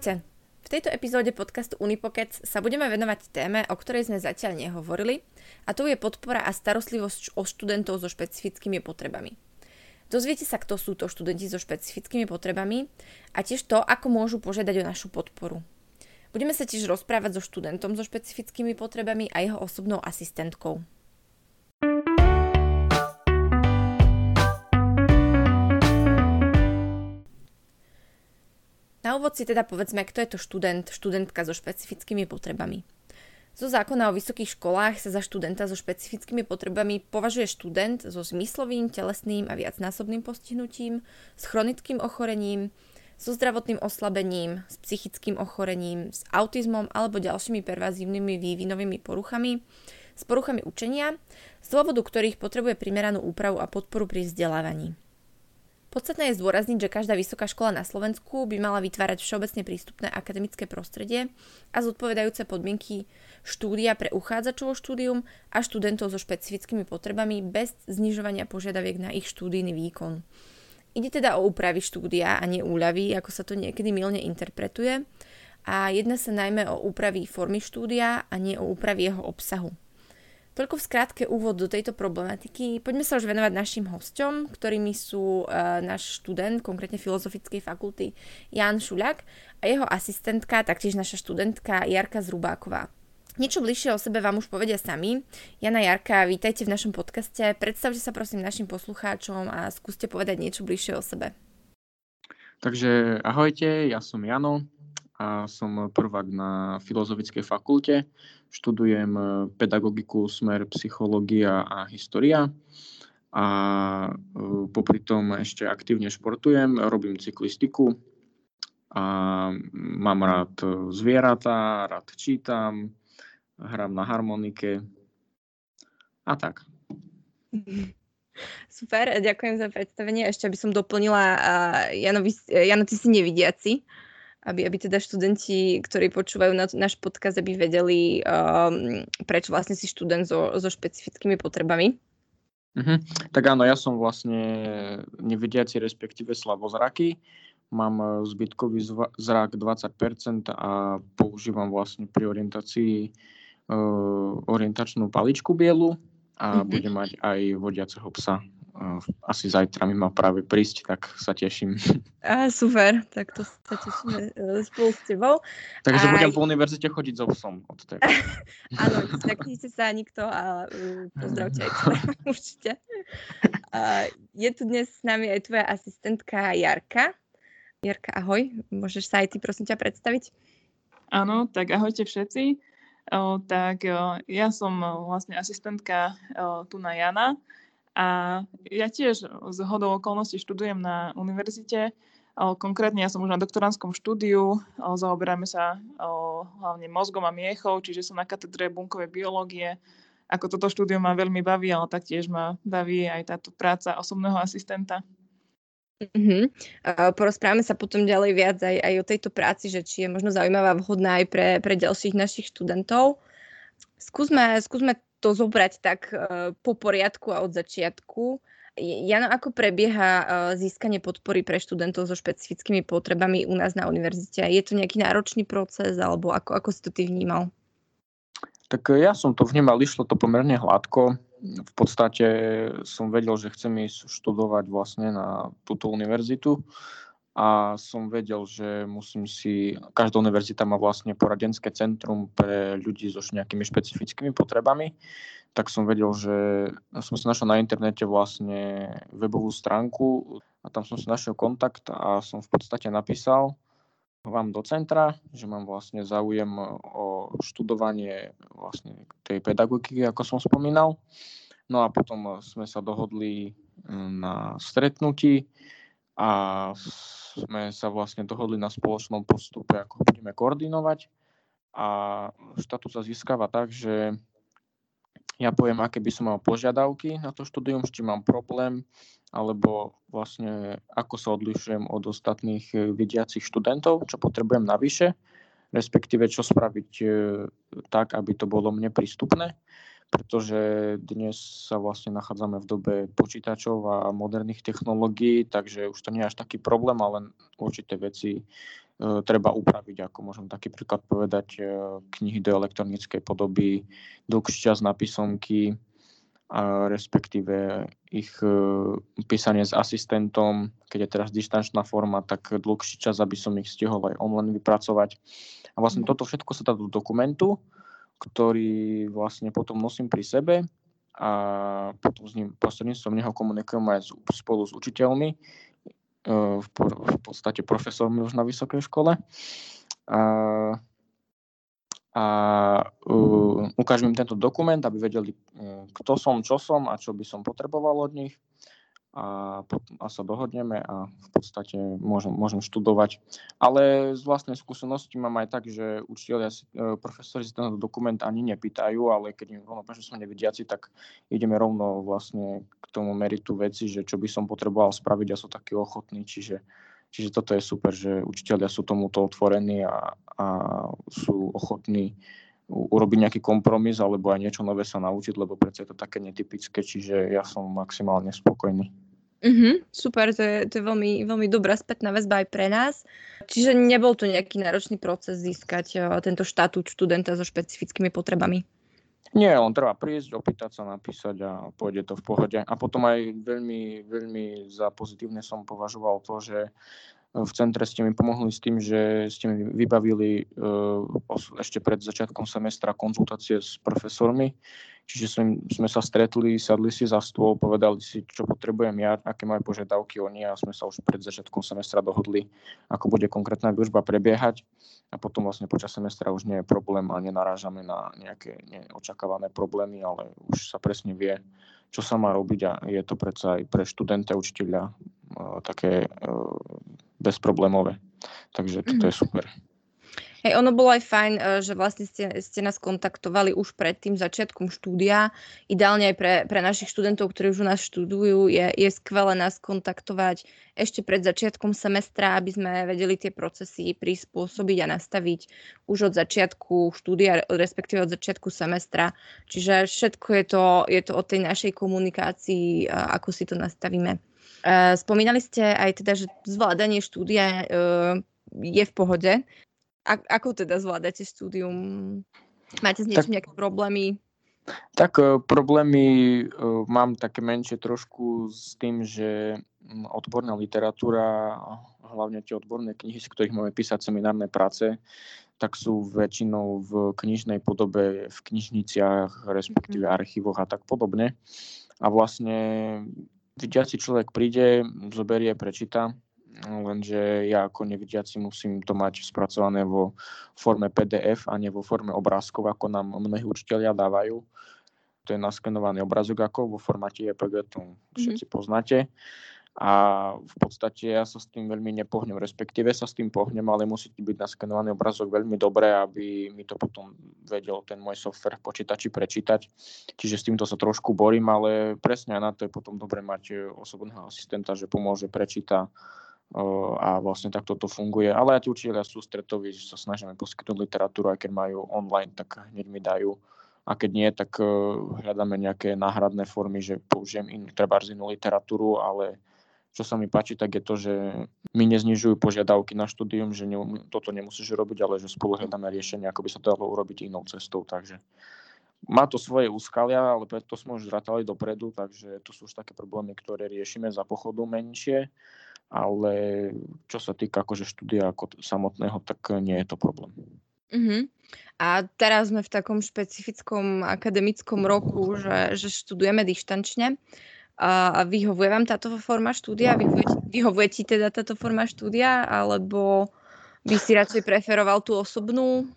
Ahojte. V tejto epizóde podcastu Unipokec sa budeme venovať téme, o ktorej sme zatiaľ nehovorili, a to je podpora a starostlivosť o študentov so špecifickými potrebami. Dozviete sa, kto sú to študenti so špecifickými potrebami a tiež to, ako môžu požiadať o našu podporu. Budeme sa tiež rozprávať so študentom so špecifickými potrebami a jeho osobnou asistentkou. Na úvod si teda povedzme, kto je to študent, študentka so špecifickými potrebami. Zo zákona o vysokých školách sa za študenta so špecifickými potrebami považuje študent so zmyslovým, telesným a viacnásobným postihnutím, s chronickým ochorením, so zdravotným oslabením, s psychickým ochorením, s autizmom alebo ďalšími pervazívnymi vývinovými poruchami, s poruchami učenia, z dôvodu ktorých potrebuje primeranú úpravu a podporu pri vzdelávaní. Podstatné je zdôrazniť, že každá vysoká škola na Slovensku by mala vytvárať všeobecne prístupné akademické prostredie a zodpovedajúce podmienky štúdia pre uchádzačov o štúdium a študentov so špecifickými potrebami bez znižovania požiadaviek na ich štúdijný výkon. Ide teda o úpravy štúdia a nie úľavy, ako sa to niekedy milne interpretuje. A jedná sa najmä o úpravy formy štúdia a nie o úpravy jeho obsahu. Toľko v skrátke úvod do tejto problematiky. Poďme sa už venovať našim hosťom, ktorými sú uh, náš študent, konkrétne Filozofickej fakulty Jan Šuľak a jeho asistentka, taktiež naša študentka Jarka Zrubáková. Niečo bližšie o sebe vám už povedia sami. Jana Jarka, vítajte v našom podcaste. Predstavte sa prosím našim poslucháčom a skúste povedať niečo bližšie o sebe. Takže ahojte, ja som Jano, a som prvák na Filozofickej fakulte. Študujem e, pedagogiku, smer psychológia a história. A e, popri tom ešte aktívne športujem, robím cyklistiku a mám rád zvieratá, rád čítam, hrám na harmonike a tak. Super, ďakujem za predstavenie. Ešte by som doplnila, Jano, Jano ty si nevidiaci, aby, aby teda študenti, ktorí počúvajú na, náš podcast, aby vedeli, um, prečo vlastne si študent so, so špecifickými potrebami. Uh-huh. Tak áno, ja som vlastne nevidiaci, respektíve slabozraky. Mám e, zbytkový zrak 20% a používam vlastne pri orientácii uh, orientačnú paličku bielu a uh-huh. budem mať aj vodiaceho psa asi zajtra mi má práve prísť, tak sa teším. A, super, tak to sa tešíme e, spolu s tebou. Takže a... budem po univerzite chodiť so psom od teba. Áno, staknite sa nikto a uh, pozdravte aj určite. A, je tu dnes s nami aj tvoja asistentka Jarka. Jarka, ahoj, môžeš sa aj ty prosím ťa predstaviť? Áno, tak ahojte všetci. O, tak o, ja som vlastne asistentka o, tu na Jana a ja tiež z hodou okolností študujem na univerzite. Konkrétne ja som už na doktoránskom štúdiu, zaoberáme sa hlavne mozgom a miechou, čiže som na katedre bunkovej biológie. Ako toto štúdium ma veľmi baví, ale taktiež ma baví aj táto práca osobného asistenta. Uh-huh. porozprávame sa potom ďalej viac aj, aj o tejto práci, že či je možno zaujímavá, vhodná aj pre, pre ďalších našich študentov. Skúsme, skúsme to zobrať tak uh, po poriadku a od začiatku. Jano, ako prebieha uh, získanie podpory pre študentov so špecifickými potrebami u nás na univerzite? Je to nejaký náročný proces, alebo ako, ako si to ty vnímal? Tak e, ja som to vnímal, išlo to pomerne hladko. V podstate som vedel, že chcem ísť študovať vlastne na túto univerzitu a som vedel, že musím si, každá univerzita má vlastne poradenské centrum pre ľudí so nejakými špecifickými potrebami, tak som vedel, že som si našiel na internete vlastne webovú stránku a tam som si našiel kontakt a som v podstate napísal vám do centra, že mám vlastne záujem o študovanie vlastne tej pedagogiky, ako som spomínal. No a potom sme sa dohodli na stretnutí a sme sa vlastne dohodli na spoločnom postupe, ako budeme koordinovať. A štatút sa získava tak, že ja poviem, aké by som mal požiadavky na to štúdium, či mám problém, alebo vlastne ako sa odlišujem od ostatných eh, vidiacich študentov, čo potrebujem navyše, respektíve čo spraviť eh, tak, aby to bolo mne prístupné pretože dnes sa vlastne nachádzame v dobe počítačov a moderných technológií, takže už to nie je až taký problém, ale určité veci treba upraviť, ako môžem taký príklad povedať, knihy do elektronickej podoby, dlhší čas na písomky, a respektíve ich písanie s asistentom, keď je teraz distančná forma, tak dlhší čas, aby som ich stihol aj online vypracovať. A vlastne mm. toto všetko sa dá do dokumentu, ktorý vlastne potom nosím pri sebe a potom s ním prostredníctvom neho komunikujem aj spolu s učiteľmi, v, v podstate profesormi už na vysokej škole. A, a uh, ukážem im tento dokument, aby vedeli, kto som, čo som a čo by som potreboval od nich a, a sa dohodneme a v podstate môžem, môžem študovať. Ale z vlastnej skúsenosti mám aj tak, že učiteľia, e, profesori si ten dokument ani nepýtajú, ale keď im rovno že som nevidiaci, tak ideme rovno vlastne k tomu meritu veci, že čo by som potreboval spraviť a sú takí ochotní, čiže Čiže toto je super, že učiteľia sú tomuto otvorení a, a sú ochotní urobiť nejaký kompromis alebo aj niečo nové sa naučiť, lebo predsa je to také netypické, čiže ja som maximálne spokojný. Mm-hmm, super, to je, to je veľmi, veľmi dobrá spätná väzba aj pre nás. Čiže nebol to nejaký náročný proces získať uh, tento štatút študenta so špecifickými potrebami? Nie, on treba prísť, opýtať sa, napísať a pôjde to v pohode. A potom aj veľmi, veľmi za pozitívne som považoval to, že v centre ste mi pomohli s tým, že ste mi vybavili uh, ešte pred začiatkom semestra konzultácie s profesormi. Čiže sme, sa stretli, sadli si za stôl, povedali si, čo potrebujem ja, aké majú požiadavky oni a sme sa už pred začiatkom semestra dohodli, ako bude konkrétna výučba prebiehať. A potom vlastne počas semestra už nie je problém a nenarážame na nejaké neočakávané problémy, ale už sa presne vie, čo sa má robiť a je to predsa aj pre študenta, učiteľa uh, také uh, bezproblémové. Takže toto je mhm. super. Hej, ono bolo aj fajn, e, že vlastne ste, ste nás kontaktovali už pred tým začiatkom štúdia. Ideálne aj pre, pre našich študentov, ktorí už u nás študujú, je, je skvelé nás kontaktovať ešte pred začiatkom semestra, aby sme vedeli tie procesy prispôsobiť a nastaviť už od začiatku štúdia, respektíve od začiatku semestra. Čiže všetko je to, je to o tej našej komunikácii, ako si to nastavíme. Uh, spomínali ste aj teda, že zvládanie štúdia uh, je v pohode. A, ako teda zvládate štúdium? Máte s niečím nejaké problémy? Tak uh, problémy mám také menšie trošku s tým, že mm, odborná literatúra, hlavne tie odborné knihy, z ktorých máme písať seminárne práce, tak sú väčšinou v knižnej podobe, v knižniciach, respektíve mm-hmm. archívoch a tak podobne. A vlastne vidiaci človek príde, zoberie, prečíta, lenže ja ako nevidiaci musím to mať spracované vo forme PDF a nie vo forme obrázkov, ako nám mnohí učiteľia dávajú. To je naskenovaný obrázok ako vo formáte EPG, to všetci mm-hmm. poznáte a v podstate ja sa s tým veľmi nepohnem, respektíve sa s tým pohnem, ale musí byť naskenovaný obrazok veľmi dobré, aby mi to potom vedel ten môj software v počítači prečítať. Čiže s týmto sa trošku borím, ale presne na to je potom dobre mať e, osobného asistenta, že pomôže, prečíta e, a vlastne takto to funguje. Ale aj tí učiteľia sú stretoví, že sa snažíme poskytnúť literatúru, aj keď majú online, tak hneď mi dajú a keď nie, tak e, hľadáme nejaké náhradné formy, že použijem inú, treba inú literatúru, ale čo sa mi páči, tak je to, že mi neznižujú požiadavky na štúdium, že ne, toto nemusíš robiť, ale že spolu hľadáme riešenie, ako by sa to dalo urobiť inou cestou. Takže má to svoje úskalia, ale preto sme už zratali dopredu, takže to sú už také problémy, ktoré riešime za pochodu menšie, ale čo sa týka akože štúdia ako samotného, tak nie je to problém. Uh-huh. A teraz sme v takom špecifickom akademickom roku, že, že študujeme dištančne. A vyhovuje vám táto forma štúdia? Vyhovuje, vyhovuje ti teda táto forma štúdia? Alebo by si radšej preferoval tú osobnú?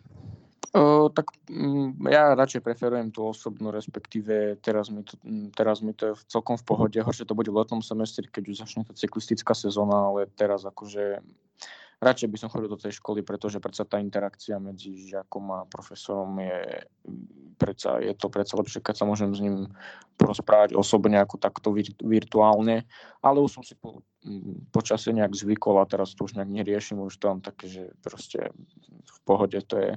O, tak m, mm, ja radšej preferujem tú osobnú, respektíve teraz mi, to, mm, teraz mi to je celkom v pohode. Horšie to bude v letnom semestri, keď už začne tá cyklistická sezóna, ale teraz akože radšej by som chodil do tej školy, pretože predsa tá interakcia medzi žiakom a profesorom je predsa, je to predsa lepšie, keď sa môžem s ním porozprávať osobne ako takto virtuálne, ale už som si po, počasie nejak zvykol a teraz to už nejak neriešim, už to mám také, že proste v pohode to je,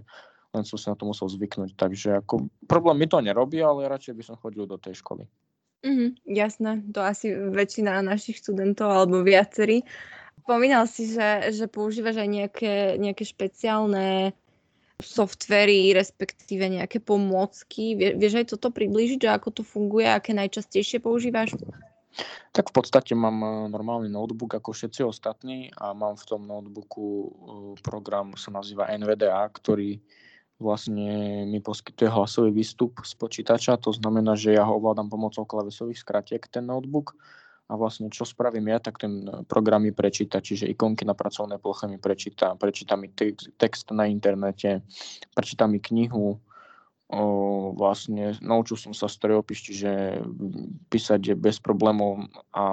len som sa na to musel zvyknúť, takže ako problém mi to nerobí, ale radšej by som chodil do tej školy. Mm, jasné, to asi väčšina našich študentov alebo viacerí. Spomínal si, že, že používaš aj nejaké, nejaké špeciálne softvery, respektíve nejaké pomôcky. Vie, vieš aj toto priblížiť, že ako to funguje, aké najčastejšie používaš? Tak v podstate mám e, normálny notebook ako všetci ostatní a mám v tom notebooku e, program, sa nazýva NVDA, ktorý vlastne mi poskytuje hlasový výstup z počítača. To znamená, že ja ho ovládam pomocou klavesových skratiek, ten notebook a vlastne čo spravím ja, tak ten program mi prečíta, čiže ikonky na pracovné ploche mi prečíta, prečíta mi text na internete, prečíta mi knihu, o, vlastne naučil som sa strojopis, čiže písať je bez problémov a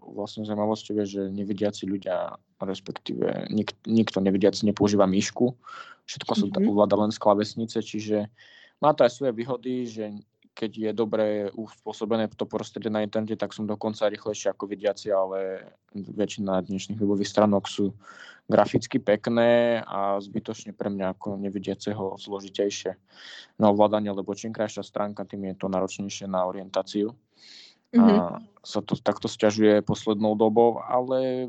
vlastne zaujímavosť je, že nevidiaci ľudia, respektíve nik, nikto nevidiaci nepoužíva myšku, všetko mm-hmm. sa ovláda len z klavesnice, čiže má to aj svoje výhody, že keď je dobre uspôsobené to prostredie na internete, tak som dokonca rýchlejšie ako vidiaci, ale väčšina dnešných webových stranok sú graficky pekné a zbytočne pre mňa ako nevidiaceho zložitejšie na ovládanie, lebo čím krajšia stránka, tým je to náročnejšie na orientáciu. Mm-hmm. A sa to takto stiažuje poslednou dobou, ale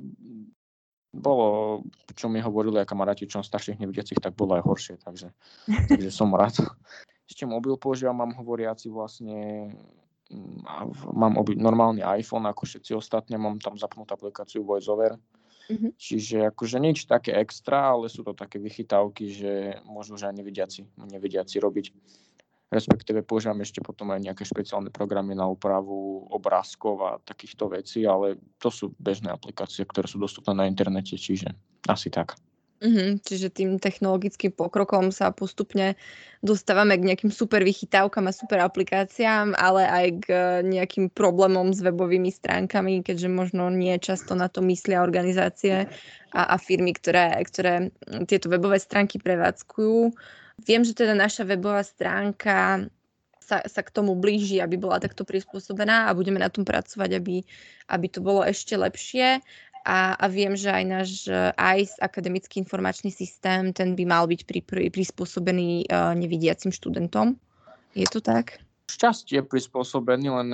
bolo, čo mi hovorili aj kamaráti, čo starších nevidiacich, tak bolo aj horšie, takže, takže som rád ešte mobil používam, mám hovoriaci vlastne mm, mám obi, normálny iPhone, ako všetci ostatní, mám tam zapnutú aplikáciu VoiceOver. Mm-hmm. Čiže akože nič také extra, ale sú to také vychytávky, že môžu už aj nevidiaci, nevidiaci robiť. Respektíve používam ešte potom aj nejaké špeciálne programy na úpravu obrázkov a takýchto vecí, ale to sú bežné aplikácie, ktoré sú dostupné na internete, čiže asi tak. Mhm, čiže tým technologickým pokrokom sa postupne dostávame k nejakým super vychytávkam a super aplikáciám, ale aj k e, nejakým problémom s webovými stránkami, keďže možno nie často na to myslia organizácie a, a firmy, ktoré, ktoré tieto webové stránky prevádzkujú. Viem, že teda naša webová stránka sa, sa k tomu blíži, aby bola takto prispôsobená a budeme na tom pracovať, aby, aby to bolo ešte lepšie a, a viem, že aj náš ICE, akademický informačný systém, ten by mal byť pri, pri, prispôsobený uh, nevidiacim študentom. Je to tak? Šťastie prispôsobený, len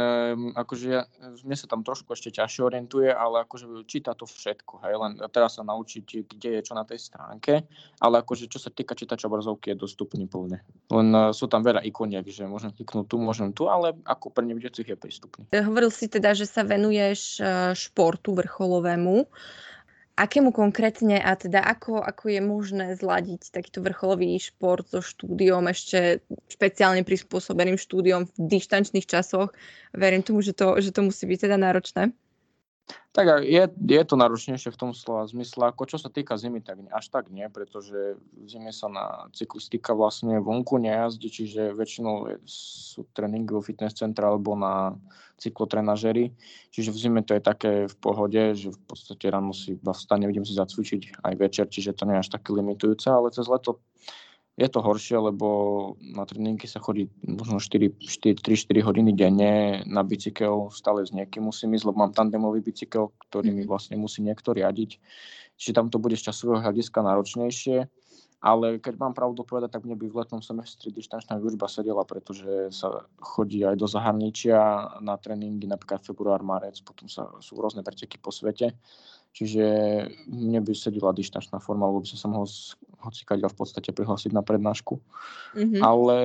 akože ja, mne sa tam trošku ešte ťažšie orientuje, ale akože číta to všetko, hej, len teraz sa naučiť, kde je čo na tej stránke, ale akože čo sa týka čítača obrazovky je dostupný plne. Len uh, sú tam veľa ikoniek, že môžem kliknúť tu, môžem tu, ale ako pre nevidiacich je prístupný. Hovoril si teda, že sa venuješ e, športu vrcholovému akému konkrétne a teda ako, ako je možné zladiť takýto vrcholový šport so štúdiom, ešte špeciálne prispôsobeným štúdiom v dištančných časoch. Verím tomu, že to, že to musí byť teda náročné. Tak je, je to náročnejšie v tom slova zmysle, ako čo sa týka zimy, tak až tak nie, pretože v zime sa na cyklistika vlastne vonku nejazdí, čiže väčšinou sú tréningy vo fitness centra alebo na cyklotrenažery, čiže v zime to je také v pohode, že v podstate ráno si vstane, vidím si zacvičiť aj večer, čiže to nie je až také limitujúce, ale cez leto je to horšie, lebo na tréningy sa chodí možno 3-4 hodiny denne na bicykel, stále s niekým musím ísť, lebo mám tandemový bicykel, ktorý mi mhm. vlastne musí niekto riadiť. Čiže tam to bude z časového hľadiska náročnejšie. Ale keď mám pravdu povedať, tak mne by v letnom semestri dištančná výučba sedela, pretože sa chodí aj do zahraničia na tréningy, napríklad február, marec, potom sa, sú rôzne preteky po svete. Čiže mne by sedela dištančná forma, lebo by som sa mohol hocikať v podstate prihlásiť na prednášku. Mm-hmm. Ale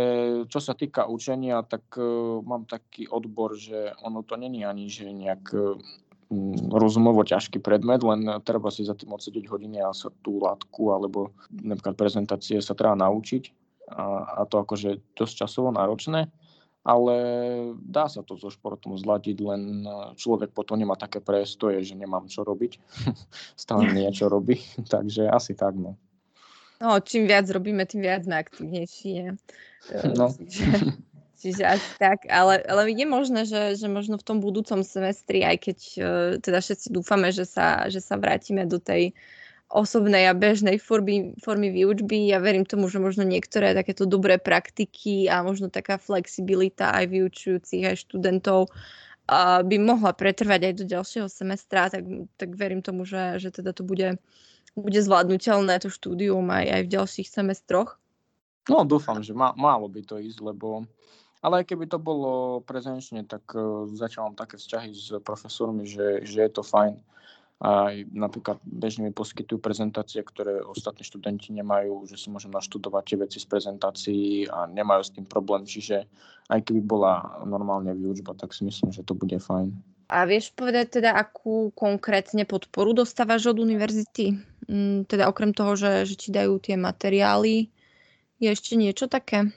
čo sa týka učenia, tak uh, mám taký odbor, že ono to není ani že nejak uh, rozumovo ťažký predmet, len treba si za tým odsedieť hodiny a sa tú látku alebo napríklad prezentácie sa treba naučiť a, a to akože dosť časovo náročné, ale dá sa to so športom zladiť, len človek potom nemá také prestoje, že nemám čo robiť, stále niečo robí, takže asi tak no. No, čím viac robíme, tým viac sme aktívnejší. No. Čiže asi tak, ale, ale je možné, že, že možno v tom budúcom semestri, aj keď uh, teda všetci dúfame, že sa, že sa vrátime do tej osobnej a bežnej formy, formy výučby. Ja verím tomu, že možno niektoré takéto dobré praktiky a možno taká flexibilita aj vyučujúcich, aj študentov uh, by mohla pretrvať aj do ďalšieho semestra, tak, tak verím tomu, že, že teda to bude, bude zvládnutelné to štúdium aj, aj v ďalších semestroch. No dúfam, že má, málo by to ísť, lebo ale aj keby to bolo prezenčne, tak uh, zatiaľ mám také vzťahy s profesormi, že, že je to fajn. Aj napríklad bežne mi poskytujú prezentácie, ktoré ostatní študenti nemajú, že si môžem naštudovať tie veci z prezentácií a nemajú s tým problém, čiže aj keby bola normálne výučba, tak si myslím, že to bude fajn. A vieš povedať teda, akú konkrétne podporu dostávaš od univerzity? Mm, teda okrem toho, že, že ti dajú tie materiály, je ešte niečo také?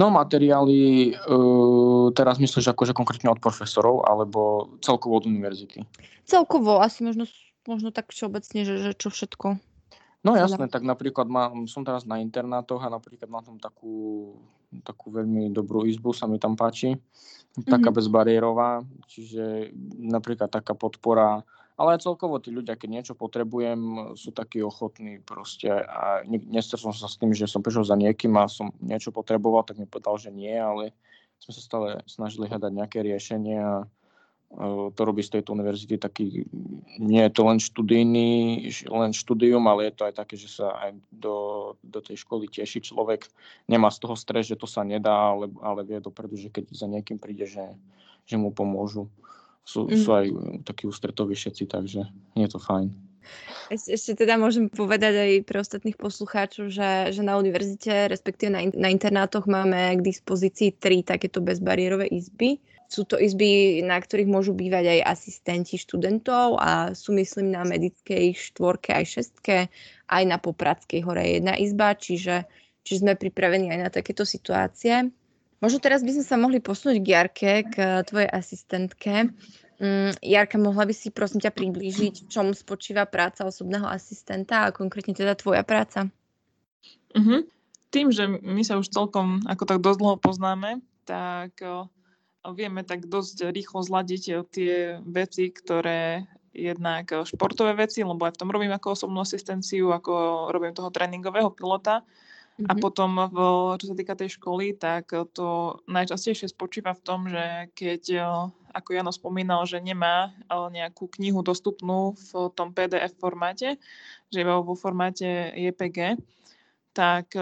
No materiály, uh, teraz myslíš akože konkrétne od profesorov, alebo celkovo od univerzity? Celkovo, asi možno, možno tak všeobecne, že, že čo všetko. No jasné, tak napríklad mám, som teraz na internátoch a napríklad mám tam takú, takú veľmi dobrú izbu, sa mi tam páči. Taká mm-hmm. bezbariérová, čiže napríklad taká podpora ale aj celkovo tí ľudia, keď niečo potrebujem, sú takí ochotní proste a nestretol som sa s tým, že som prišiel za niekým a som niečo potreboval, tak mi povedal, že nie, ale sme sa stále snažili hľadať nejaké riešenie a to robí z tejto univerzity taký, nie je to len študijný, len štúdium, ale je to aj také, že sa aj do, do tej školy teší človek, nemá z toho stres, že to sa nedá, ale, ale vie dopredu, že keď za niekým príde, že, že mu pomôžu sú, mm. sú aj takí ústretoví všetci, takže je to fajn. Ešte, ešte teda môžem povedať aj pre ostatných poslucháčov, že, že na univerzite, respektíve na, na internátoch máme k dispozícii tri takéto bezbariérové izby. Sú to izby, na ktorých môžu bývať aj asistenti študentov a sú myslím na medickej štvorke aj šestke, aj na Popradskej hore jedna izba, čiže, čiže sme pripravení aj na takéto situácie. Možno teraz by sme sa mohli posunúť k Jarke, k tvojej asistentke. Mm, Jarka, mohla by si prosím ťa priblížiť, v čom spočíva práca osobného asistenta a konkrétne teda tvoja práca? Uh-huh. Tým, že my sa už celkom ako tak dosť dlho poznáme, tak o, vieme tak dosť rýchlo zladiť o, tie veci, ktoré jednak športové veci, lebo aj v tom robím ako osobnú asistenciu, ako robím toho tréningového pilota, Mm-hmm. A potom, v, čo sa týka tej školy, tak to najčastejšie spočíva v tom, že keď, ako Jano spomínal, že nemá nejakú knihu dostupnú v tom PDF formáte, že iba vo formáte JPG, tak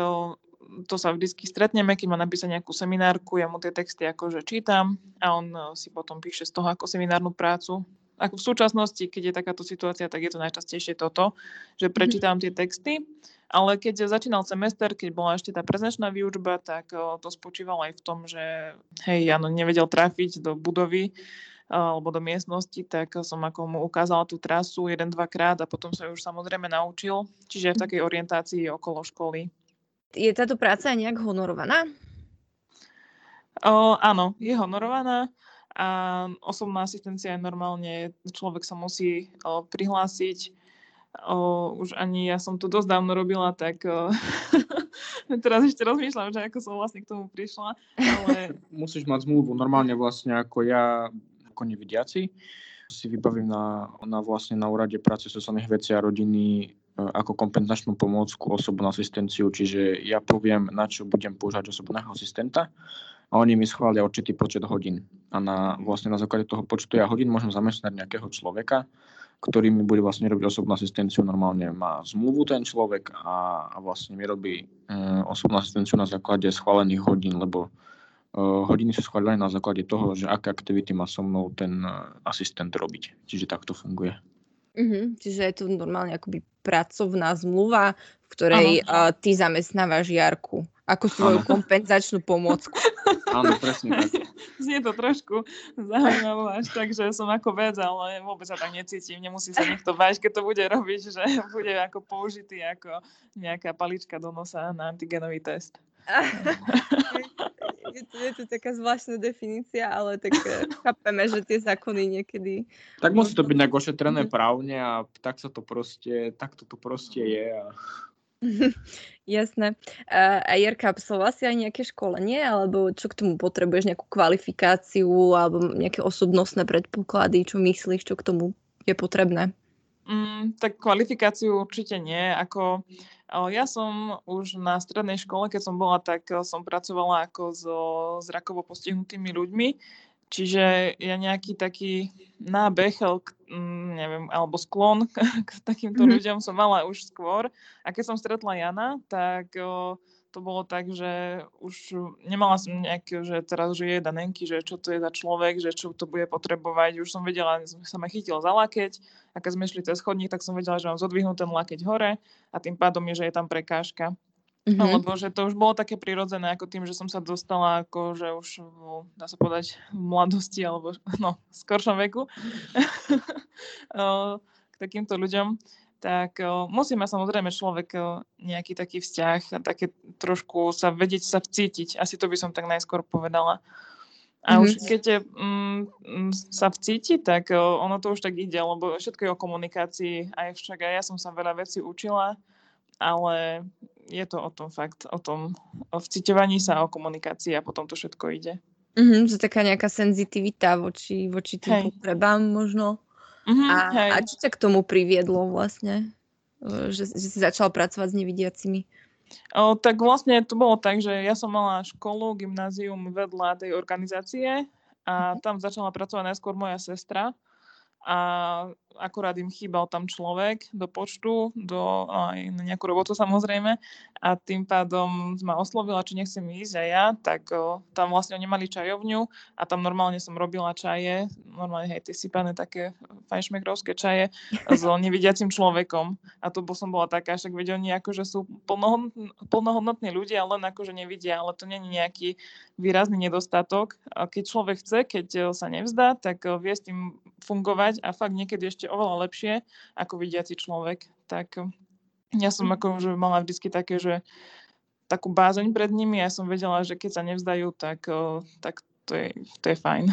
to sa vždy stretneme, keď má napísať nejakú seminárku, ja mu tie texty akože čítam a on si potom píše z toho ako seminárnu prácu. Ako v súčasnosti, keď je takáto situácia, tak je to najčastejšie toto, že mhm. prečítam tie texty ale keď začínal semester, keď bola ešte tá prezenčná výučba, tak to spočívalo aj v tom, že hej, Jano nevedel trafiť do budovy alebo do miestnosti, tak som ako mu ukázala tú trasu jeden, dvakrát a potom sa už samozrejme naučil. Čiže v takej orientácii okolo školy. Je táto práca nejak honorovaná? O, áno, je honorovaná a osobná asistencia je normálne, človek sa musí o, prihlásiť O, už ani ja som to dosť dávno robila, tak o, teraz ešte rozmýšľam, že ako som vlastne k tomu prišla. Ale... Musíš mať zmluvu normálne vlastne ako ja, ako nevidiaci. Si vybavím na, na vlastne na úrade práce sociálnych vecí a rodiny e, ako kompenzačnú pomôcku, osobnú asistenciu, čiže ja poviem, na čo budem používať osobného asistenta a oni mi schvália určitý počet hodín. A na, vlastne na základe toho počtu ja hodín môžem zamestnať nejakého človeka, ktorý mi bude vlastne robiť osobnú asistenciu. Normálne má zmluvu ten človek a, a vlastne mi robí e, osobnú asistenciu na základe schválených hodín, lebo e, hodiny sú schválené na základe toho, že aké aktivity má so mnou ten e, asistent robiť. Čiže takto funguje. Mm-hmm, čiže je to normálne akoby pracovná zmluva, v ktorej uh, ty zamestnávaš Jarku ako svoju ano. kompenzačnú pomôcku. Áno, presne tak. Znie to trošku zaujímavé až tak, že som ako vec, ale vôbec sa tak necítim. Nemusí sa niekto báť, keď to bude robiť, že bude ako použitý ako nejaká palička do nosa na antigenový test. je, to, je to taká zvláštna definícia, ale tak eh, chápeme, že tie zákony niekedy... Tak musí to byť nejak ošetrené mhm. právne a tak sa to proste, tak to proste je. A... Jasné. A, a Jerka, si aj nejaké školenie, alebo čo k tomu potrebuješ, nejakú kvalifikáciu, alebo nejaké osobnostné predpoklady, čo myslíš, čo k tomu je potrebné? Mm, tak kvalifikáciu určite nie. Ako, ja som už na strednej škole, keď som bola, tak som pracovala ako so zrakovo postihnutými ľuďmi Čiže ja nejaký taký nábeh, mm, neviem, alebo sklon k takýmto mm-hmm. ľuďom som mala už skôr. A keď som stretla Jana, tak o, to bolo tak, že už nemala som nejaké, že teraz žije danenky, že čo to je za človek, že čo to bude potrebovať. Už som vedela, sa ma chytil za lakeť a keď sme šli cez chodník, tak som vedela, že mám zodvihnúť ten lakeť hore a tým pádom je, že je tam prekážka. Mm-hmm. Lebo že to už bolo také prirodzené, ako tým, že som sa dostala ako, že už, dá sa povedať, v mladosti alebo no, v skoršom veku k takýmto ľuďom tak musí mať samozrejme človek nejaký taký vzťah a také trošku sa vedieť sa vcítiť. Asi to by som tak najskôr povedala. A mm-hmm. už keď je, mm, sa vcíti, tak ono to už tak ide, lebo všetko je o komunikácii. Aj však aj ja som sa veľa vecí učila, ale je to o tom fakt, o tom o vciťovaní sa, o komunikácii a potom to všetko ide. Mm-hmm, že taká nejaká senzitivita voči, voči tým Hej. potrebám možno. Mm-hmm, a, a čo ťa k tomu priviedlo vlastne? Že, že si začal pracovať s nevidiacimi? O, tak vlastne to bolo tak, že ja som mala školu, gymnázium vedľa tej organizácie a mhm. tam začala pracovať najskôr moja sestra a akurát im chýbal tam človek do počtu, do aj na nejakú robotu samozrejme a tým pádom ma oslovila, či nechcem ísť aj ja, tak o, tam vlastne oni mali čajovňu a tam normálne som robila čaje, normálne hej, tie sypané také fajnšmekrovské čaje s nevidiacim človekom a to bol som bola taká, však vedia oni akože sú plnohodnotní ľudia, len akože nevidia, ale to není nejaký výrazný nedostatok. Keď človek chce, keď sa nevzdá, tak vie s tým fungovať a fakt niekedy ešte oveľa lepšie ako vidiaci človek. Tak ja som mhm. ako, že mala vždy také, že takú bázeň pred nimi a ja som vedela, že keď sa nevzdajú, tak, tak to, je, to je fajn.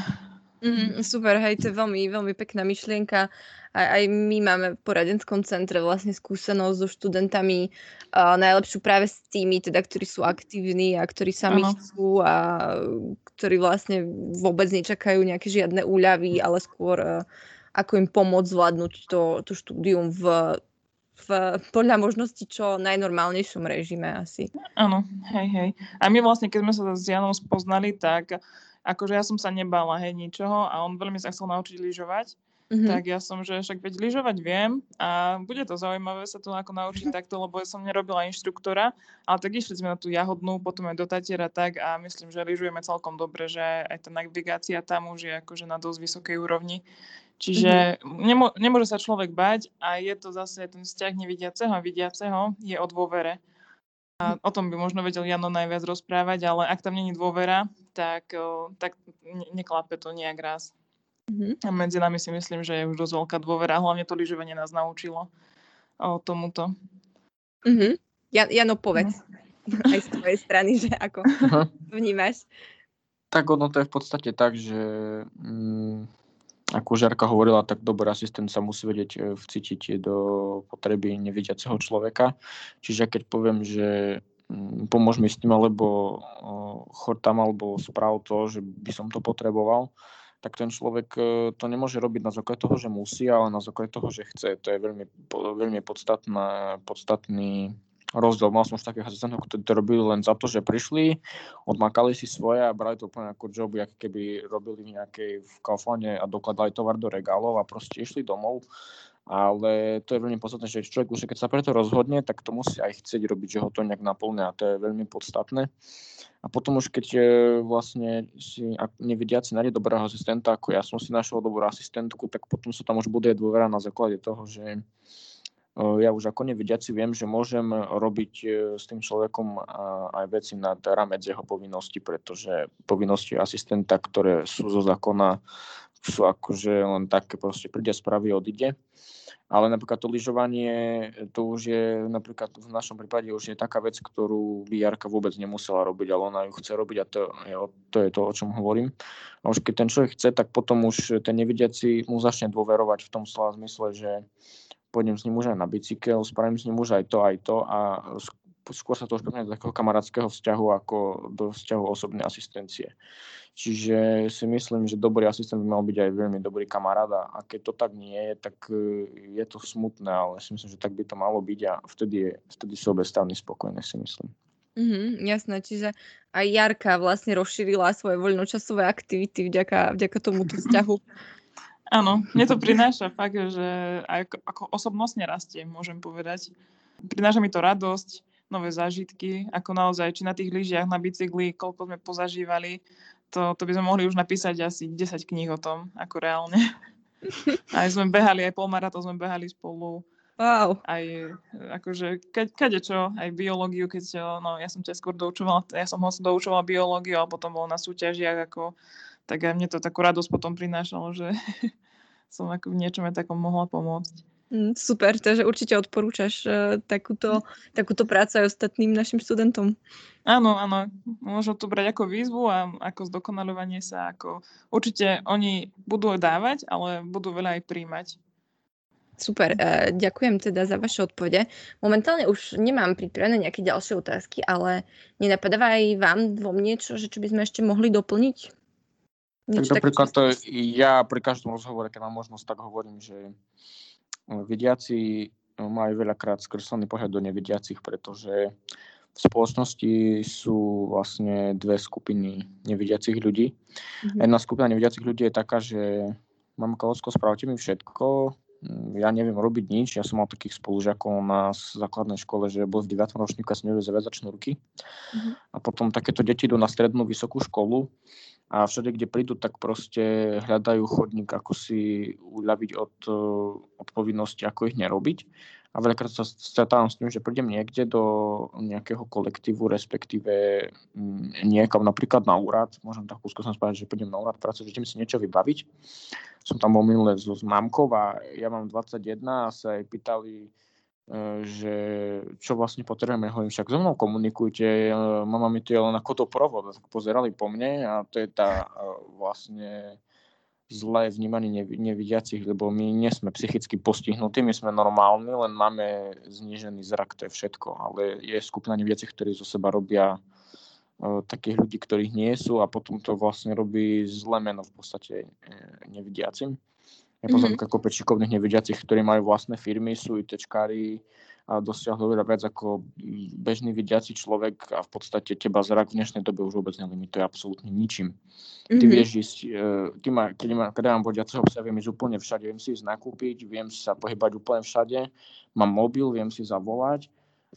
Mm, super, hej, to je veľmi, veľmi pekná myšlienka. Aj, aj my máme v poradenskom centre vlastne skúsenosť so študentami uh, najlepšiu práve s tými, teda, ktorí sú aktívni a ktorí sami ano. chcú a ktorí vlastne vôbec nečakajú nejaké žiadne úľavy, ale skôr uh, ako im pomôcť zvládnuť to, to štúdium v, v, podľa možnosti čo najnormálnejšom režime asi. Áno, hej, hej. A my vlastne, keď sme sa s Janom spoznali, tak akože ja som sa nebala, hej, ničoho a on veľmi sa chcel naučiť lyžovať. Mm-hmm. Tak ja som, že však veď lyžovať viem a bude to zaujímavé sa to ako naučiť takto, lebo som nerobila inštruktora, ale tak išli sme na tú jahodnú, potom aj do Tatiera tak a myslím, že lyžujeme celkom dobre, že aj tá navigácia tam už je akože na dosť vysokej úrovni. Čiže mm-hmm. nemo, nemôže sa človek bať a je to zase ten vzťah nevidiaceho a vidiaceho je o dôvere. A o tom by možno vedel Jano najviac rozprávať, ale ak tam není dôvera, tak, tak neklape to nejak raz. Mm-hmm. A medzi nami si myslím, že je už dosť veľká dôvera, hlavne to lyžovanie nás naučilo o tomuto. Mm-hmm. Ja, Jano, povedz mm-hmm. aj z tvojej strany, že ako vnímaš. Tak ono to je v podstate tak, že mm, ako Žarka hovorila, tak dobrý asistent sa musí vedieť e, vcítiť do potreby nevidiaceho človeka. Čiže keď poviem, že mm, pomôž mi s tým, alebo chod tam, alebo správ to, že by som to potreboval, tak ten človek e, to nemôže robiť na základe toho, že musí, ale na základe toho, že chce. To je veľmi, veľmi podstatná, podstatný rozdiel. Mal som už takých asistentov, ktorí to robili len za to, že prišli, odmakali si svoje a brali to úplne ako job, ako keby robili v nejakej v Kauflande a dokladali tovar do regálov a proste išli domov. Ale to je veľmi podstatné, že človek už keď sa preto rozhodne, tak to musí aj chcieť robiť, že ho to nejak naplňa a to je veľmi podstatné. A potom už keď e, vlastne si nevidiaci nájde dobrého asistenta, ako ja som si našiel dobrú asistentku, tak potom sa tam už bude dôvera na základe toho, že ja už ako nevidiaci viem, že môžem robiť e, s tým človekom aj veci nad ramec jeho povinnosti, pretože povinnosti asistenta, ktoré sú zo zákona, sú akože len také proste príde spraví, odíde. Ale napríklad to lyžovanie, to už je napríklad v našom prípade už je taká vec, ktorú by Jarka vôbec nemusela robiť, ale ona ju chce robiť a to je, to je to, o čom hovorím. A už keď ten človek chce, tak potom už ten nevidiaci mu začne dôverovať v tom slova zmysle, že pôjdem s ním už aj na bicykel, spravím s ním už aj to, aj to a skôr sa to už do takého kamarátskeho vzťahu ako do vzťahu osobnej asistencie. Čiže si myslím, že dobrý asistent by mal byť aj veľmi dobrý kamarát a keď to tak nie je, tak e, je to smutné, ale si myslím, že tak by to malo byť a vtedy, je, vtedy sú obe strany spokojné, si myslím. Mm-hmm, jasné, čiže aj Jarka vlastne rozšírila svoje voľnočasové aktivity vďaka, vďaka tomuto vzťahu. Áno, mne to prináša fakt, že aj ako, ako osobnostne rastie, môžem povedať. Prináša mi to radosť, nové zážitky, ako naozaj, či na tých lyžiach, na bicykli, koľko sme pozažívali, to, to by sme mohli už napísať asi 10 kníh o tom, ako reálne. aj sme behali, aj polmaratón sme behali spolu. Wow. Aj akože, keď, kade čo, aj biológiu, keď, no ja som ťa skôr doučovala, ja som ho doučovala biológiu a potom bol na súťažiach, ako, tak aj mne to takú radosť potom prinášalo, že som ako v niečom aj takom mohla pomôcť. Mm, super, takže určite odporúčaš uh, takúto, takúto prácu aj ostatným našim študentom. Áno, áno. Môžu to brať ako výzvu a ako zdokonalovanie sa. Ako... Určite oni budú dávať, ale budú veľa aj príjmať. Super, uh, ďakujem teda za vaše odpovede. Momentálne už nemám pripravené nejaké ďalšie otázky, ale nenapadáva aj vám dvom niečo, že čo by sme ešte mohli doplniť? Niečo tak napríklad to, ja pri každom rozhovore, keď mám možnosť, tak hovorím, že vidiaci no, majú veľakrát skreslený pohľad do nevidiacich, pretože v spoločnosti sú vlastne dve skupiny nevidiacich ľudí. Mm-hmm. Jedna skupina nevidiacich ľudí je taká, že mám Kalocko, spravte mi všetko, ja neviem robiť nič. Ja som mal takých spolužiakov na základnej škole, že bol v 9. ročníku a som neviem zaviazať šnúrky. Mm-hmm. A potom takéto deti idú na strednú vysokú školu a všade, kde prídu, tak proste hľadajú chodník, ako si uľaviť od, eh, od povinnosti, ako ich nerobiť. A veľakrát sa stretávam s tým, že prídem niekde do nejakého kolektívu, respektíve mm, niekam napríklad na úrad, môžem takú skúsenosť povedať, že prídem na úrad práce, že idem si niečo vybaviť. Som tam bol minule so, mamkou a ja mám 21 a sa aj pýtali, E, že čo vlastne potrebujeme, hovorím, však so mnou komunikujte, e, mama mi to je len ako doprovod, tak pozerali po mne a to je tá e, vlastne zlé vnímanie nevidiacich, lebo my nie sme psychicky postihnutí, my sme normálni, len máme znížený zrak, to je všetko, ale je skupina nevidiacich, ktorí zo seba robia takých ľudí, ktorých nie sú a potom to vlastne robí zlé meno v podstate nevidiacim. Ja poznám mm-hmm. kopec šikovných nevidiacich, ktorí majú vlastné firmy, sú ITčkári a dosiahli veľa viac ako bežný vidiaci človek a v podstate teba zrak v dnešnej dobe už vôbec nelimituje absolútne ničím. Mm-hmm. Ty mhm. vieš ísť, e, ty ma, keď, ma, keď mám vodiaceho psa, viem ísť úplne všade, viem si ísť nakúpiť, viem sa pohybať úplne všade, mám mobil, viem si zavolať, e,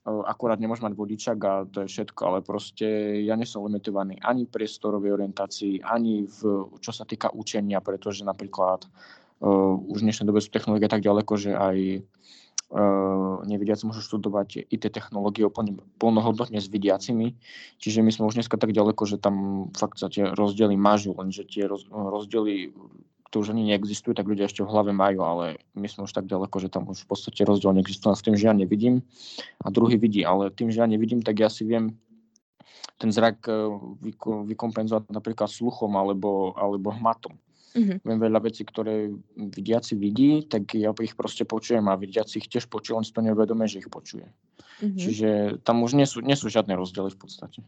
akurát nemôžem mať vodičak a to je všetko, ale proste ja nie som limitovaný ani v priestorovej orientácii, ani v, čo sa týka učenia, pretože napríklad už v dnešnej dobe sú technológie tak ďaleko, že aj uh, nevidiaci môžu študovať IT technológie úplne plnohodnotne s vidiacimi. Čiže my sme už dneska tak ďaleko, že tam fakt sa tie rozdiely mažu, lenže tie roz, rozdiely to už ani neexistujú, tak ľudia ešte v hlave majú, ale my sme už tak ďaleko, že tam už v podstate rozdiel neexistuje s tým, že ja nevidím a druhý vidí, ale tým, že ja nevidím, tak ja si viem ten zrak vykompenzovať napríklad sluchom alebo, alebo hmatom. Mm-hmm. Viem veľa vecí, ktoré vidiaci vidí, tak ja ich proste počujem a vidiaci ich tiež počuje, len si to neuvedomuje, že ich počuje. Mm-hmm. Čiže tam už nie sú, nie sú žiadne rozdiely v podstate.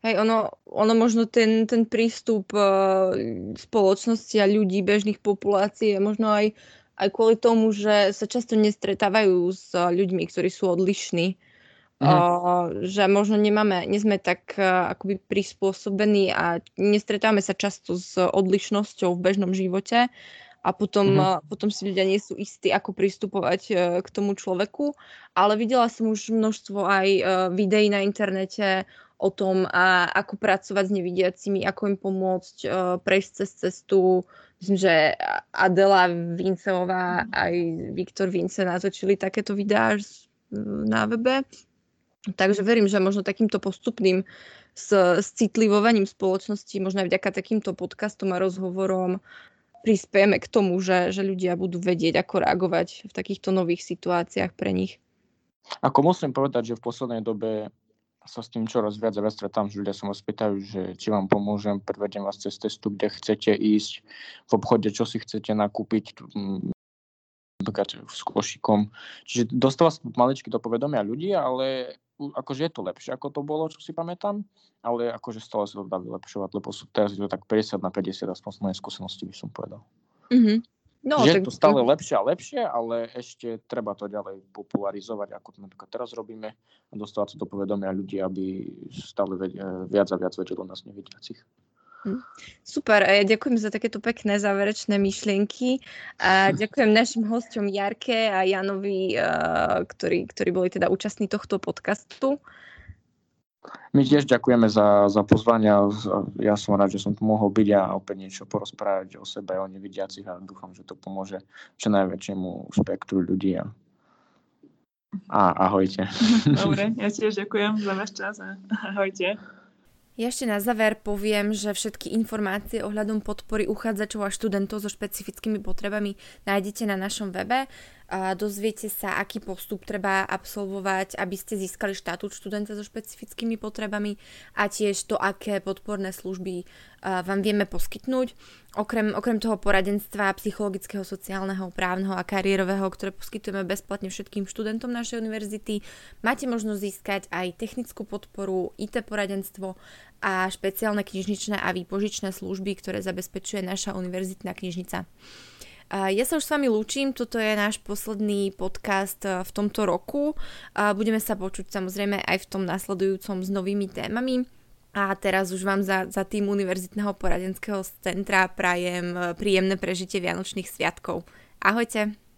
Hej, ono, ono možno ten, ten prístup uh, spoločnosti a ľudí, bežných populácií je možno aj, aj kvôli tomu, že sa často nestretávajú s ľuďmi, ktorí sú odlišní Uh, že možno nemáme, nie sme tak uh, akoby prispôsobení a nestretávame sa často s odlišnosťou v bežnom živote a potom, uh, potom si ľudia nie sú istí, ako pristupovať uh, k tomu človeku. Ale videla som už množstvo aj videí na internete o tom, a ako pracovať s nevidiacimi, ako im pomôcť prejsť cez cestu. Myslím, že Adela Vinceová aj Viktor Vince natočili takéto videá na webe Takže verím, že možno takýmto postupným citlivovaním spoločnosti, možno aj vďaka takýmto podcastom a rozhovorom prispieme k tomu, že, že ľudia budú vedieť, ako reagovať v takýchto nových situáciách pre nich. Ako musím povedať, že v poslednej dobe sa s tým čoraz viac a viac stretám, že ľudia sa vás pýtajú, že či vám pomôžem, prevedem vás cez testu, kde chcete ísť, v obchode, čo si chcete nakúpiť, napríklad s košikom. Čiže dostáva sa maličky do povedomia ľudí, ale akože je to lepšie, ako to bolo, čo si pamätám, ale akože stále sa to dá vylepšovať, lebo sú teraz je to tak 50 na 50, aspoň z mojej skúsenosti by som povedal. Mm-hmm. No, že tak... je to stále lepšie a lepšie, ale ešte treba to ďalej popularizovať, ako to napríklad teraz robíme a dostávať sa do povedomia ľudí, aby stále viac a viac vedeli o nás nevidiacich. Hm. Super, ja ďakujem za takéto pekné záverečné myšlienky a ďakujem našim hosťom Jarke a Janovi, ktorí, ktorí boli teda účastní tohto podcastu. My tiež ďakujeme za, za pozvania. Ja som rád, že som tu mohol byť a opäť niečo porozprávať o sebe, o nevidiacich a dúfam, že to pomôže čo najväčšiemu spektru ľudí. A, a ahojte. Dobre, ja tiež ďakujem za váš čas a ahojte. Ja ešte na záver poviem, že všetky informácie ohľadom podpory uchádzačov a študentov so špecifickými potrebami nájdete na našom webe. Dozviete sa, aký postup treba absolvovať, aby ste získali štatút študenta so špecifickými potrebami a tiež to, aké podporné služby vám vieme poskytnúť. Okrem, okrem toho poradenstva psychologického, sociálneho, právneho a kariérového, ktoré poskytujeme bezplatne všetkým študentom našej univerzity, máte možnosť získať aj technickú podporu, IT poradenstvo a špeciálne knižničné a výpožičné služby, ktoré zabezpečuje naša univerzitná knižnica. Ja sa už s vami lúčim, toto je náš posledný podcast v tomto roku. Budeme sa počuť samozrejme aj v tom nasledujúcom s novými témami. A teraz už vám za, za tým Univerzitného poradenského centra prajem príjemné prežitie Vianočných sviatkov. Ahojte!